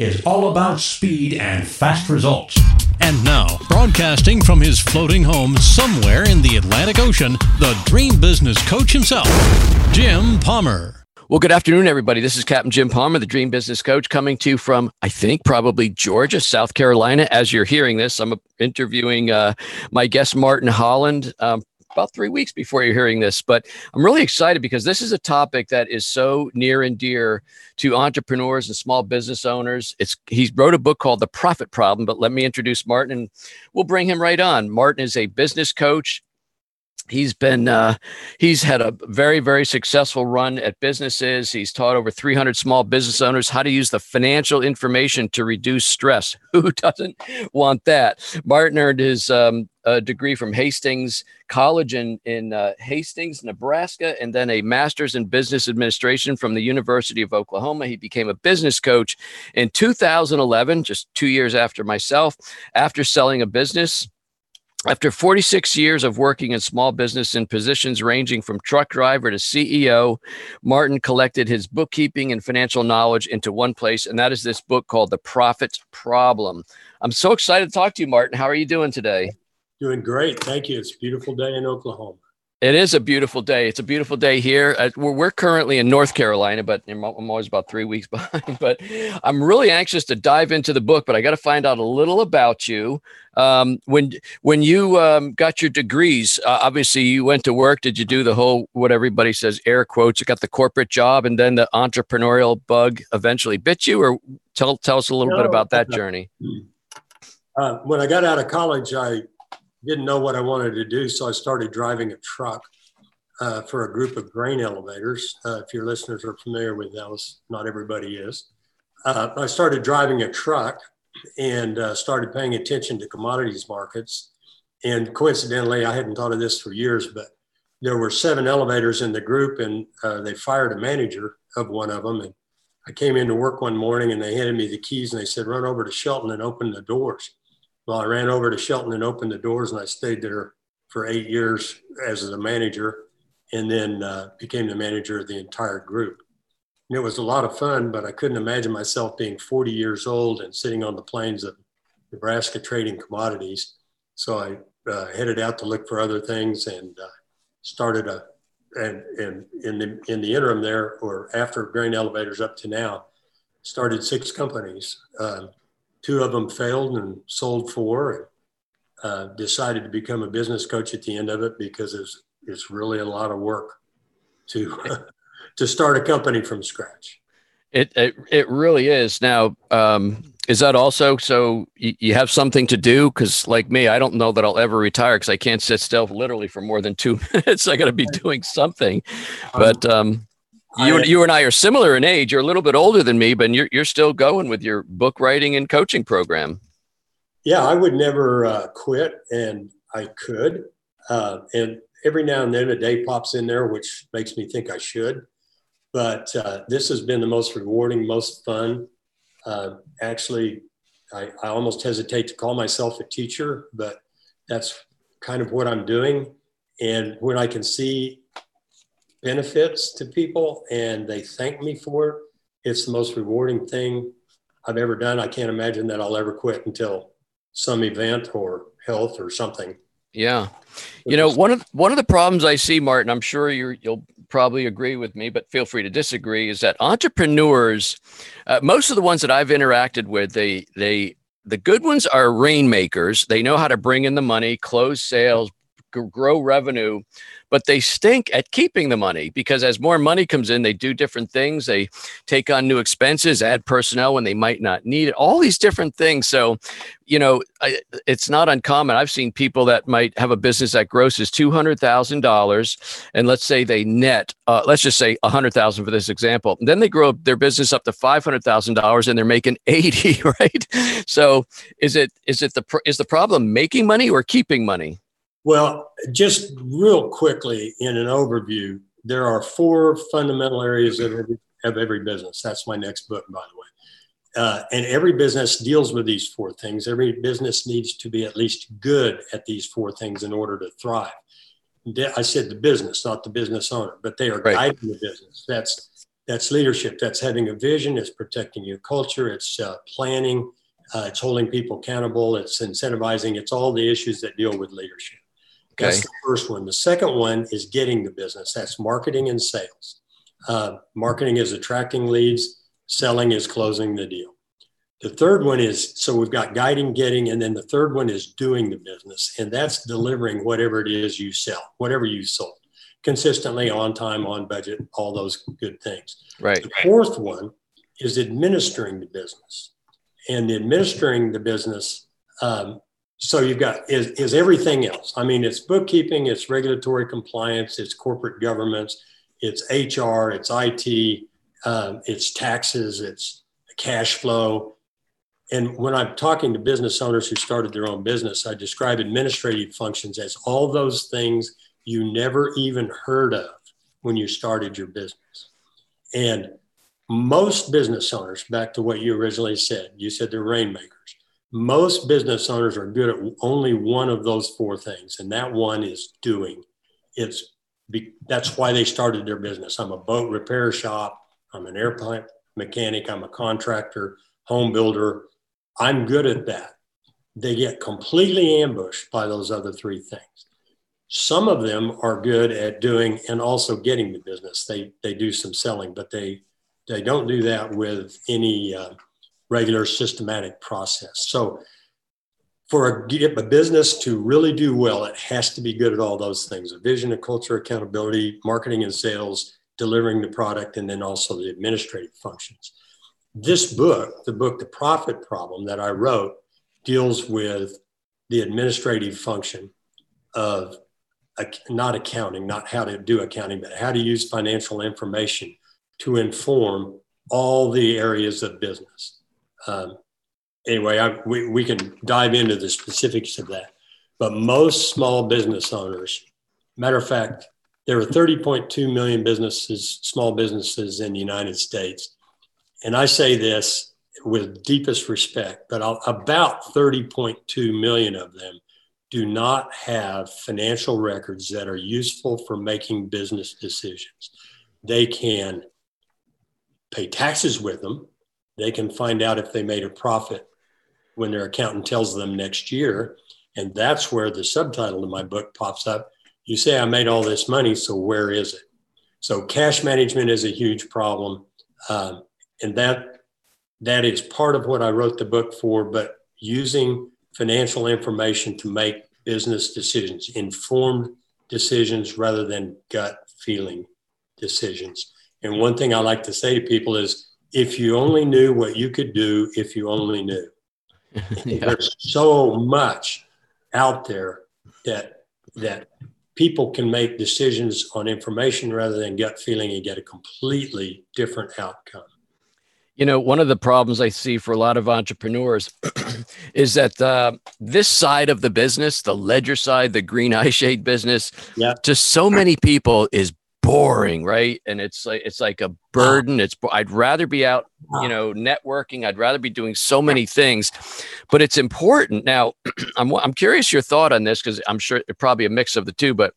is all about speed and fast results. And now, broadcasting from his floating home somewhere in the Atlantic Ocean, the dream business coach himself, Jim Palmer. Well, good afternoon, everybody. This is Captain Jim Palmer, the Dream Business Coach, coming to you from, I think, probably Georgia, South Carolina. As you're hearing this, I'm interviewing uh, my guest, Martin Holland, um, about three weeks before you're hearing this. But I'm really excited because this is a topic that is so near and dear to entrepreneurs and small business owners. It's he wrote a book called The Profit Problem. But let me introduce Martin, and we'll bring him right on. Martin is a business coach he's been uh, he's had a very very successful run at businesses he's taught over 300 small business owners how to use the financial information to reduce stress who doesn't want that martin earned his um, degree from hastings college in, in uh, hastings nebraska and then a master's in business administration from the university of oklahoma he became a business coach in 2011 just two years after myself after selling a business after 46 years of working in small business in positions ranging from truck driver to CEO, Martin collected his bookkeeping and financial knowledge into one place, and that is this book called The Profit Problem. I'm so excited to talk to you, Martin. How are you doing today? Doing great. Thank you. It's a beautiful day in Oklahoma. It is a beautiful day. It's a beautiful day here. Uh, we're, we're, currently in North Carolina, but I'm always about three weeks behind. But I'm really anxious to dive into the book. But I got to find out a little about you. Um, when when you um, got your degrees, uh, obviously you went to work. Did you do the whole what everybody says air quotes? You got the corporate job, and then the entrepreneurial bug eventually bit you. Or tell tell us a little no, bit about that journey. Uh, when I got out of college, I didn't know what I wanted to do, so I started driving a truck uh, for a group of grain elevators. Uh, if your listeners are familiar with those, not everybody is. Uh, I started driving a truck and uh, started paying attention to commodities markets. And coincidentally, I hadn't thought of this for years, but there were seven elevators in the group, and uh, they fired a manager of one of them. And I came into work one morning, and they handed me the keys, and they said, "Run over to Shelton and open the doors." Well, I ran over to Shelton and opened the doors, and I stayed there for eight years as the manager, and then uh, became the manager of the entire group. And it was a lot of fun, but I couldn't imagine myself being 40 years old and sitting on the plains of Nebraska trading commodities. So I uh, headed out to look for other things and uh, started a and, and in the in the interim there, or after grain elevators up to now, started six companies. Um, two of them failed and sold four and uh, decided to become a business coach at the end of it because it's, it's really a lot of work to to start a company from scratch. It it, it really is. Now um, is that also so you, you have something to do? Because like me i don't know that i'll ever retire because i can't sit still literally for more than two minutes. I got to be doing something. But um, you, I, you and I are similar in age. You're a little bit older than me, but you're, you're still going with your book writing and coaching program. Yeah, I would never uh, quit, and I could. Uh, and every now and then a day pops in there, which makes me think I should. But uh, this has been the most rewarding, most fun. Uh, actually, I, I almost hesitate to call myself a teacher, but that's kind of what I'm doing. And when I can see benefits to people and they thank me for it. It's the most rewarding thing I've ever done. I can't imagine that I'll ever quit until some event or health or something. Yeah. You know, one of one of the problems I see, Martin, I'm sure you will probably agree with me, but feel free to disagree, is that entrepreneurs, uh, most of the ones that I've interacted with, they they the good ones are rainmakers. They know how to bring in the money, close sales, grow revenue, but they stink at keeping the money because as more money comes in, they do different things. They take on new expenses, add personnel when they might not need it, all these different things. So, you know, I, it's not uncommon. I've seen people that might have a business that grosses $200,000 and let's say they net, uh, let's just say 100,000 for this example. And then they grow their business up to $500,000 and they're making 80, right? So is it, is it the, is the problem making money or keeping money? Well, just real quickly in an overview, there are four fundamental areas of every, of every business. That's my next book, by the way. Uh, and every business deals with these four things. Every business needs to be at least good at these four things in order to thrive. I said the business, not the business owner, but they are right. guiding the business. That's that's leadership. That's having a vision. It's protecting your culture. It's uh, planning. Uh, it's holding people accountable. It's incentivizing. It's all the issues that deal with leadership. Okay. That's the first one. The second one is getting the business. That's marketing and sales. Uh, marketing is attracting leads. Selling is closing the deal. The third one is so we've got guiding, getting, and then the third one is doing the business, and that's delivering whatever it is you sell, whatever you sold consistently on time, on budget, all those good things. Right. The fourth one is administering the business. And administering the business, um, so you've got is, is everything else. I mean, it's bookkeeping, it's regulatory compliance, it's corporate governance, it's HR, it's IT, um, it's taxes, it's cash flow. And when I'm talking to business owners who started their own business, I describe administrative functions as all those things you never even heard of when you started your business. And most business owners, back to what you originally said, you said they're rainmakers. Most business owners are good at only one of those four things, and that one is doing. It's be, that's why they started their business. I'm a boat repair shop. I'm an airplane mechanic. I'm a contractor, home builder. I'm good at that. They get completely ambushed by those other three things. Some of them are good at doing and also getting the business. They they do some selling, but they they don't do that with any uh, regular systematic process. So for a, a, business to really do well, it has to be good at all those things: a vision, a culture, accountability, marketing and sales, delivering the product, and then also the administrative functions. This book, the book The Profit Problem that I wrote, deals with the administrative function of not accounting, not how to do accounting, but how to use financial information to inform all the areas of business. Um, anyway, I, we, we can dive into the specifics of that. But most small business owners, matter of fact, there are 30.2 million businesses, small businesses in the United States. And I say this with deepest respect, but about 30.2 million of them do not have financial records that are useful for making business decisions. They can pay taxes with them. They can find out if they made a profit when their accountant tells them next year. And that's where the subtitle of my book pops up. You say, I made all this money, so where is it? So, cash management is a huge problem. Um, and that, that is part of what I wrote the book for. But using financial information to make business decisions, informed decisions rather than gut feeling decisions. And one thing I like to say to people is if you only knew what you could do, if you only knew. yeah. There's so much out there that that people can make decisions on information rather than gut feeling and get a completely different outcome. You know, one of the problems I see for a lot of entrepreneurs is that uh, this side of the business, the ledger side, the green eye shade business, yeah. to so many people is boring, right? And it's like it's like a uh-huh. burden. It's I'd rather be out, uh-huh. you know, networking. I'd rather be doing so many things, but it's important. Now, I'm I'm curious your thought on this because I'm sure it's probably a mix of the two, but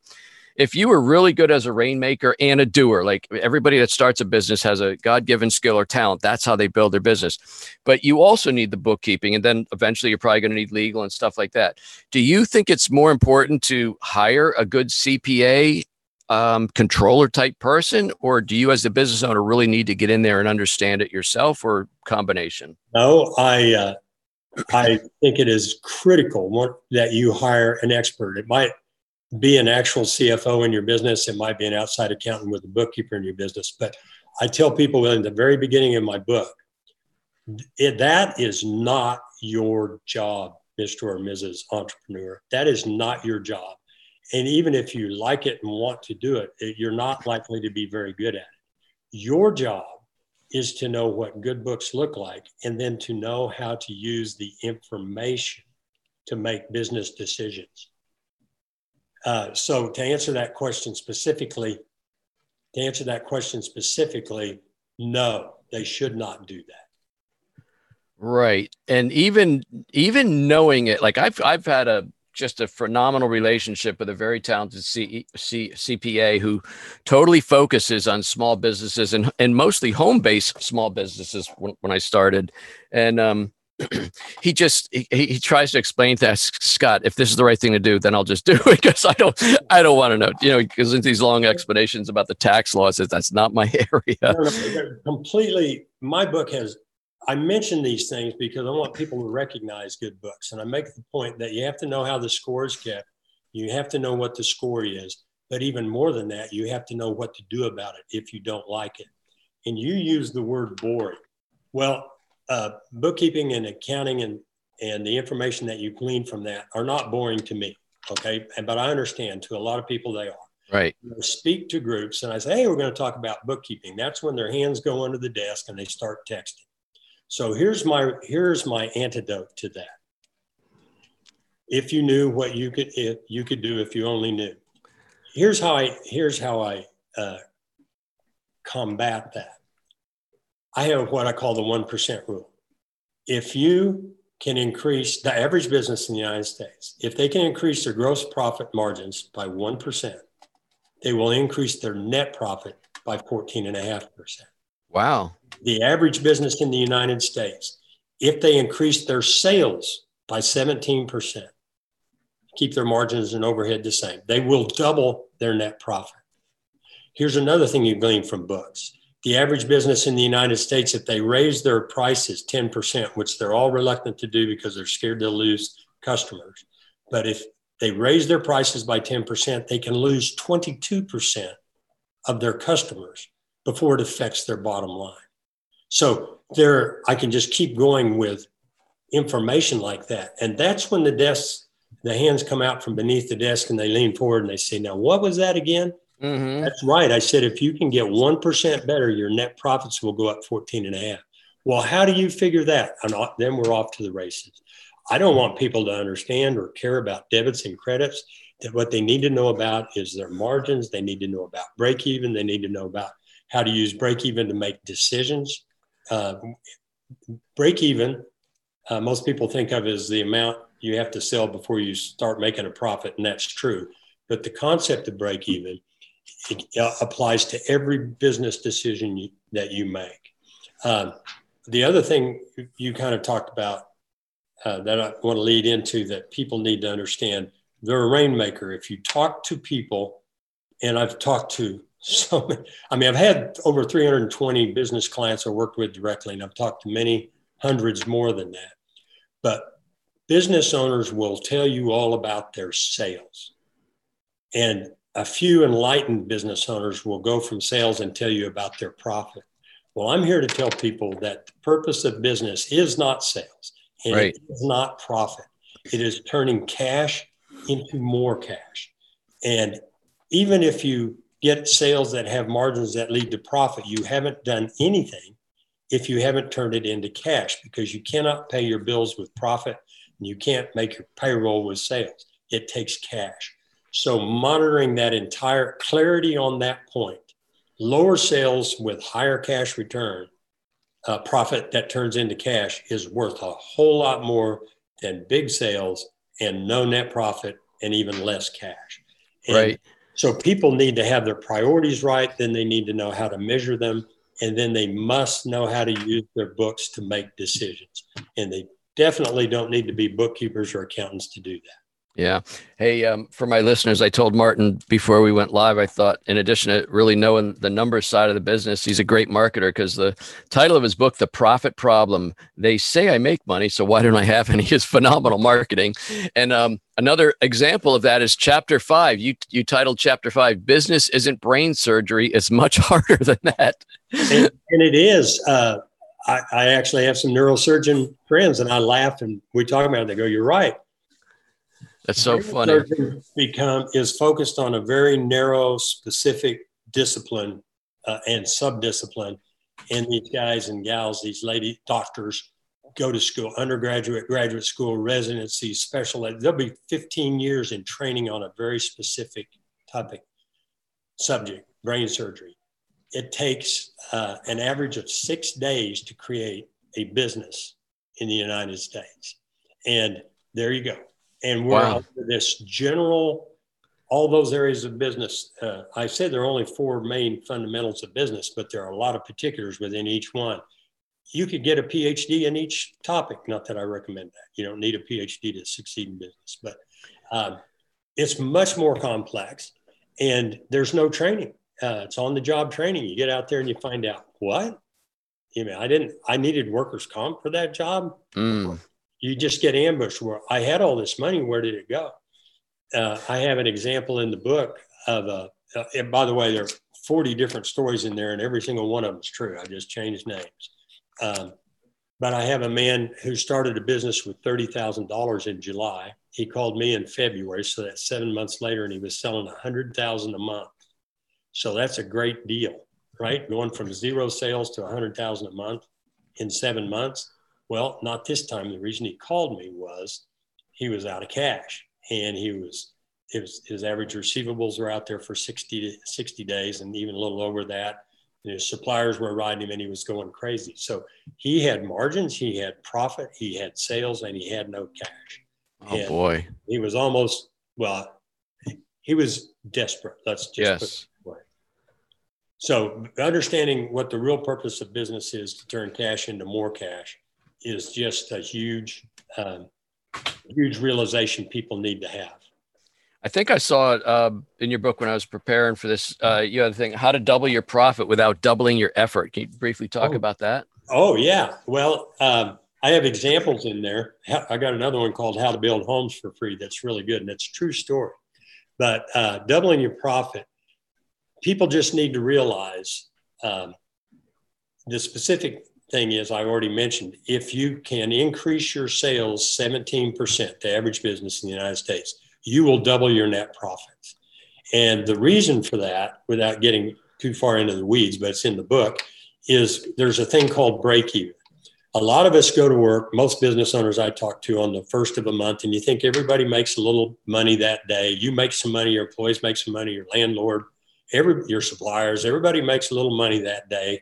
if you were really good as a rainmaker and a doer, like everybody that starts a business has a God given skill or talent, that's how they build their business. But you also need the bookkeeping, and then eventually you're probably going to need legal and stuff like that. Do you think it's more important to hire a good CPA um, controller type person, or do you, as the business owner, really need to get in there and understand it yourself, or combination? No, I uh, I think it is critical that you hire an expert. It might be an actual CFO in your business. It might be an outside accountant with a bookkeeper in your business. But I tell people in the very beginning of my book, it, that is not your job, Mr. or Mrs. Entrepreneur. That is not your job. And even if you like it and want to do it, it you're not likely to be very good at it. Your job is to know what good books look like and then to know how to use the information to make business decisions Uh, so to answer that question specifically, to answer that question specifically, no, they should not do that. Right. And even even knowing it, like I've I've had a just a phenomenal relationship with a very talented C, C, CPA who totally focuses on small businesses and, and mostly home based small businesses when, when I started. And um, he just he, he tries to explain to us, Scott if this is the right thing to do, then I'll just do it because I don't I don't want to know. You know, because these long explanations about the tax laws, that's not my area. Completely. My book has. I mention these things because I want people to recognize good books, and I make the point that you have to know how the score is kept. You have to know what the score is, but even more than that, you have to know what to do about it if you don't like it. And you use the word boring. Well, uh, bookkeeping and accounting and and the information that you glean from that are not boring to me. Okay, but I understand to a lot of people they are. Right. I speak to groups and I say, hey, we're going to talk about bookkeeping. That's when their hands go under the desk and they start texting. So here's my here's my antidote to that. If you knew what you could if you could do if you only knew. Here's how I here's how I uh, combat that. I have what I call the 1% rule. If you can increase the average business in the United States, if they can increase their gross profit margins by 1%, they will increase their net profit by 14.5%. Wow. The average business in the United States, if they increase their sales by 17%, keep their margins and overhead the same, they will double their net profit. Here's another thing you glean from books the average business in the United States, if they raise their prices 10%, which they're all reluctant to do because they're scared they'll lose customers, but if they raise their prices by 10%, they can lose 22% of their customers before it affects their bottom line. So there, I can just keep going with information like that. And that's when the desks, the hands come out from beneath the desk and they lean forward and they say, Now, what was that again? Mm-hmm. That's right. I said, if you can get 1% better, your net profits will go up 14 and a half. Well, how do you figure that? And then we're off to the races. I don't want people to understand or care about debits and credits. That what they need to know about is their margins. They need to know about break even. They need to know about how to use break even to make decisions. Uh, break even, uh, most people think of as the amount you have to sell before you start making a profit, and that's true. But the concept of break even it uh, applies to every business decision you, that you make. Um, the other thing you kind of talked about uh, that I want to lead into that people need to understand they're a rainmaker. If you talk to people, and I've talked to so I mean, I've had over 320 business clients I worked with directly, and I've talked to many hundreds more than that. But business owners will tell you all about their sales. And a few enlightened business owners will go from sales and tell you about their profit. Well, I'm here to tell people that the purpose of business is not sales and right. it is not profit. It is turning cash into more cash. And even if you get sales that have margins that lead to profit, you haven't done anything if you haven't turned it into cash because you cannot pay your bills with profit and you can't make your payroll with sales. It takes cash. So monitoring that entire clarity on that point, lower sales with higher cash return, uh, profit that turns into cash is worth a whole lot more than big sales and no net profit and even less cash. And right. So people need to have their priorities right. Then they need to know how to measure them. And then they must know how to use their books to make decisions. And they definitely don't need to be bookkeepers or accountants to do that. Yeah. Hey, um, for my listeners, I told Martin before we went live, I thought, in addition to really knowing the numbers side of the business, he's a great marketer because the title of his book, The Profit Problem, they say I make money, so why don't I have any? Is phenomenal marketing. And um, another example of that is chapter five. You, you titled chapter five, Business Isn't Brain Surgery. It's much harder than that. and, and it is. Uh, I, I actually have some neurosurgeon friends, and I laugh and we talk about it. They go, You're right that's so funny. Become is focused on a very narrow, specific discipline uh, and subdiscipline, and these guys and gals, these lady doctors, go to school, undergraduate, graduate school, residency, special ed. There'll be 15 years in training on a very specific topic, subject, brain surgery. It takes uh, an average of six days to create a business in the United States. And there you go. And we're wow. this general, all those areas of business. Uh, I said there are only four main fundamentals of business, but there are a lot of particulars within each one you could get a PhD in each topic. Not that I recommend that. You don't need a PhD to succeed in business, but um, it's much more complex and there's no training. Uh, it's on the job training. You get out there and you find out what? You know, I didn't, I needed workers' comp for that job. Mm. You just get ambushed where I had all this money. Where did it go? Uh, I have an example in the book of a, uh, and by the way, there are 40 different stories in there and every single one of them is true. I just changed names. Um, but I have a man who started a business with $30,000 in July. He called me in February. So that's seven months later, and he was selling 100000 a month. So that's a great deal, right? Going from zero sales to 100000 a month in seven months. Well, not this time. The reason he called me was he was out of cash and he was, was his average receivables were out there for 60 to 60 days and even a little over that his suppliers were riding him and he was going crazy. So he had margins, he had profit, he had sales, and he had no cash. Oh and boy. He was almost, well, he was desperate. Let's just yes. So understanding what the real purpose of business is to turn cash into more cash is just a huge, um, huge realization people need to have. I think I saw it uh, in your book when I was preparing for this. Uh, you had the thing, how to double your profit without doubling your effort. Can you briefly talk oh. about that? Oh, yeah. Well, um, I have examples in there. I got another one called How to Build Homes for Free that's really good and it's true story. But uh, doubling your profit, people just need to realize um, the specific thing is I already mentioned if you can increase your sales 17%, the average business in the United States, you will double your net profits. And the reason for that, without getting too far into the weeds, but it's in the book, is there's a thing called break even. A lot of us go to work, most business owners I talk to on the first of a month, and you think everybody makes a little money that day. You make some money, your employees make some money, your landlord, every your suppliers, everybody makes a little money that day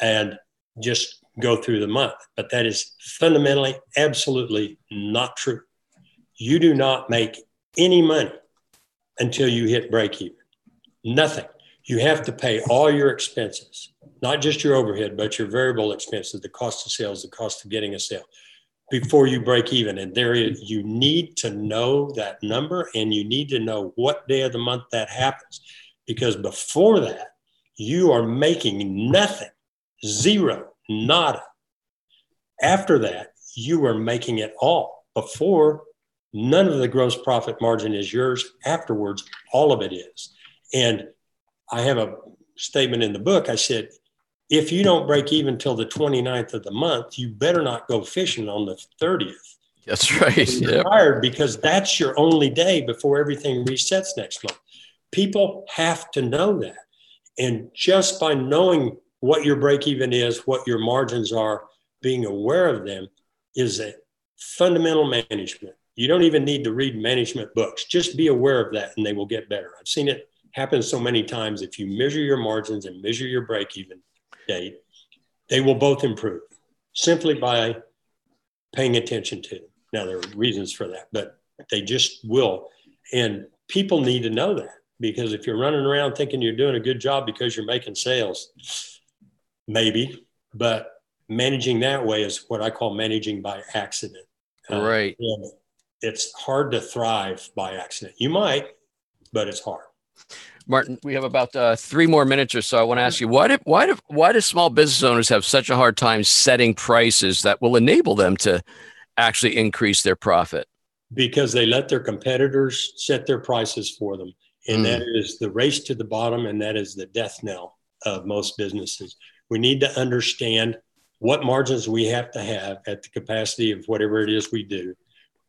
and just go through the month. But that is fundamentally, absolutely not true. You do not make any money until you hit break even. Nothing. You have to pay all your expenses, not just your overhead, but your variable expenses, the cost of sales, the cost of getting a sale before you break even. And there is, you need to know that number and you need to know what day of the month that happens. Because before that, you are making nothing, zero, nada. After that, you are making it all. Before None of the gross profit margin is yours. Afterwards, all of it is. And I have a statement in the book. I said, if you don't break even till the 29th of the month, you better not go fishing on the 30th. That's right. You're yep. because that's your only day before everything resets next month. People have to know that. And just by knowing what your break even is, what your margins are, being aware of them is a fundamental management. You don't even need to read management books. Just be aware of that and they will get better. I've seen it happen so many times. If you measure your margins and measure your break even date, they will both improve simply by paying attention to them. Now, there are reasons for that, but they just will. And people need to know that because if you're running around thinking you're doing a good job because you're making sales, maybe, but managing that way is what I call managing by accident. Uh, right. Uh, it's hard to thrive by accident. You might, but it's hard. Martin, we have about uh, three more minutes or so. I want to ask you why do why do why do small business owners have such a hard time setting prices that will enable them to actually increase their profit? Because they let their competitors set their prices for them, and mm. that is the race to the bottom, and that is the death knell of most businesses. We need to understand what margins we have to have at the capacity of whatever it is we do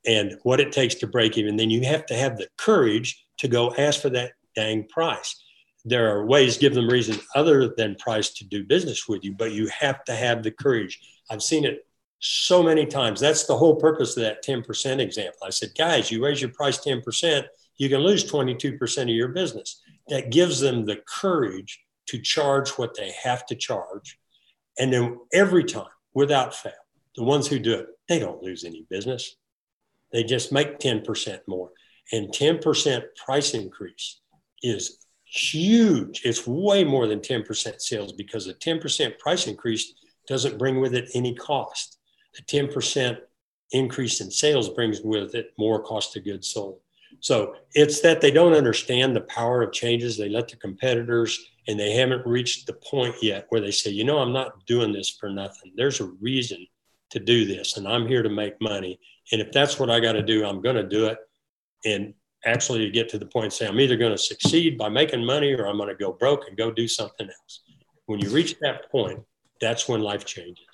and what it takes to break even, then you have to have the courage to go ask for that dang price. There are ways, give them reason other than price to do business with you, but you have to have the courage. I've seen it so many times. That's the whole purpose of that 10% example. I said, guys, you raise your price 10%, you can lose 22% of your business. That gives them the courage to charge what they have to charge. And then every time, without fail, the ones who do it, they don't lose any business. They just make 10% more. And 10% price increase is huge. It's way more than 10% sales because a 10% price increase doesn't bring with it any cost. A 10% increase in sales brings with it more cost of goods sold. So it's that they don't understand the power of changes. They let the competitors, and they haven't reached the point yet where they say, you know, I'm not doing this for nothing. There's a reason to do this, and I'm here to make money. And if that's what I got to do, I'm going to do it. And actually, to get to the point, say, I'm either going to succeed by making money or I'm going to go broke and go do something else. When you reach that point, that's when life changes.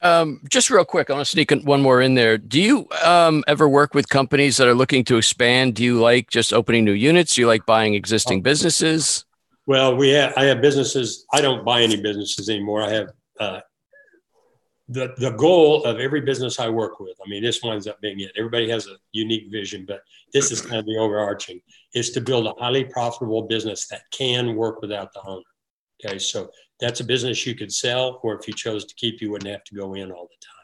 Um, just real quick, I want to sneak one more in there. Do you um, ever work with companies that are looking to expand? Do you like just opening new units? Do you like buying existing businesses? Well, we have. I have businesses. I don't buy any businesses anymore. I have uh, the the goal of every business I work with. I mean, this winds up being it. Everybody has a unique vision, but this is kind of the overarching: is to build a highly profitable business that can work without the owner. Okay, so that's a business you could sell, or if you chose to keep, you wouldn't have to go in all the time.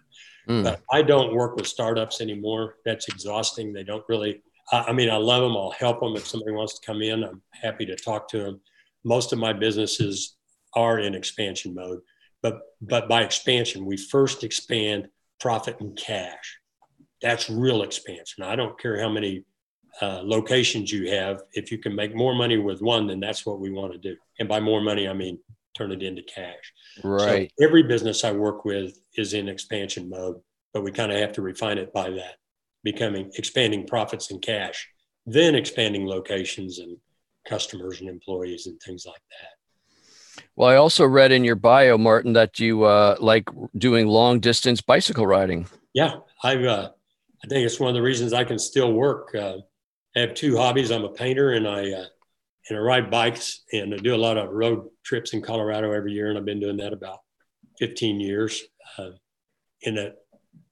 Mm. But I don't work with startups anymore. That's exhausting. They don't really. I, I mean, I love them. I'll help them if somebody wants to come in. I'm happy to talk to them. Most of my businesses are in expansion mode, but but by expansion, we first expand profit and cash. That's real expansion. I don't care how many uh, locations you have. If you can make more money with one, then that's what we want to do. And by more money, I mean turn it into cash. Right. So every business I work with is in expansion mode, but we kind of have to refine it by that, becoming expanding profits and cash, then expanding locations and customers and employees and things like that. Well, I also read in your bio, Martin, that you uh, like doing long distance bicycle riding. Yeah, I uh, I think it's one of the reasons I can still work. Uh, I have two hobbies. I'm a painter and I uh, and I ride bikes and I do a lot of road trips in Colorado every year, and I've been doing that about 15 years. Uh, in a,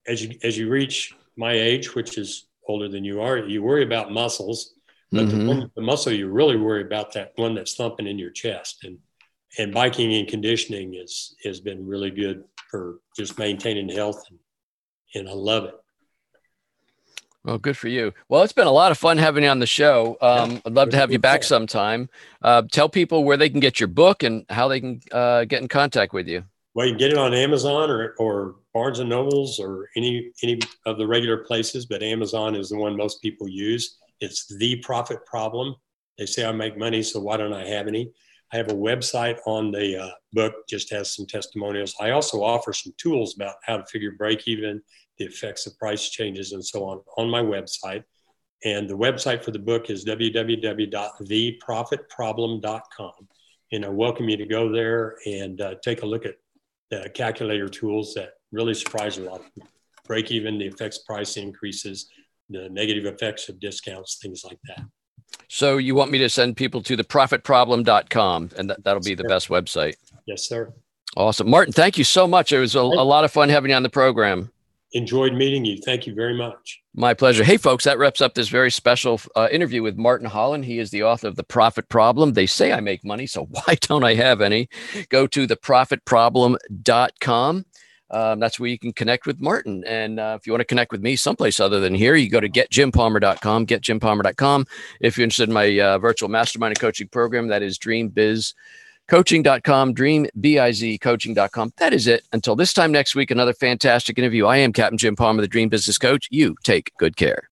as you as you reach my age, which is older than you are, you worry about muscles, but mm-hmm. the, one, the muscle you really worry about that one that's thumping in your chest, and and biking and conditioning is has been really good for just maintaining health, and, and I love it. Well, good for you. Well, it's been a lot of fun having you on the show. Um, I'd love to have you back sometime. Uh, tell people where they can get your book and how they can uh, get in contact with you. Well, you can get it on Amazon or, or Barnes and Nobles or any any of the regular places, but Amazon is the one most people use. It's the profit problem. They say I make money, so why don't I have any? I have a website on the uh, book, just has some testimonials. I also offer some tools about how to figure break even the effects of price changes and so on on my website. And the website for the book is www.theprofitproblem.com. And I welcome you to go there and uh, take a look at the calculator tools that really surprise a lot of people. Break even, the effects price increases, the negative effects of discounts, things like that. So you want me to send people to theprofitproblem.com and that, that'll be the best website. Yes, sir. Awesome. Martin, thank you so much. It was a, a lot of fun having you on the program enjoyed meeting you. Thank you very much. My pleasure. Hey, folks, that wraps up this very special uh, interview with Martin Holland. He is the author of The Profit Problem. They say I make money, so why don't I have any? Go to theprofitproblem.com. Um, that's where you can connect with Martin. And uh, if you want to connect with me someplace other than here, you go to getjimpalmer.com, getjimpalmer.com. If you're interested in my uh, virtual mastermind and coaching program, that is Dream Biz coaching.com, dreambizcoaching.com. That is it. Until this time next week, another fantastic interview. I am Captain Jim Palmer, the Dream Business Coach. You take good care.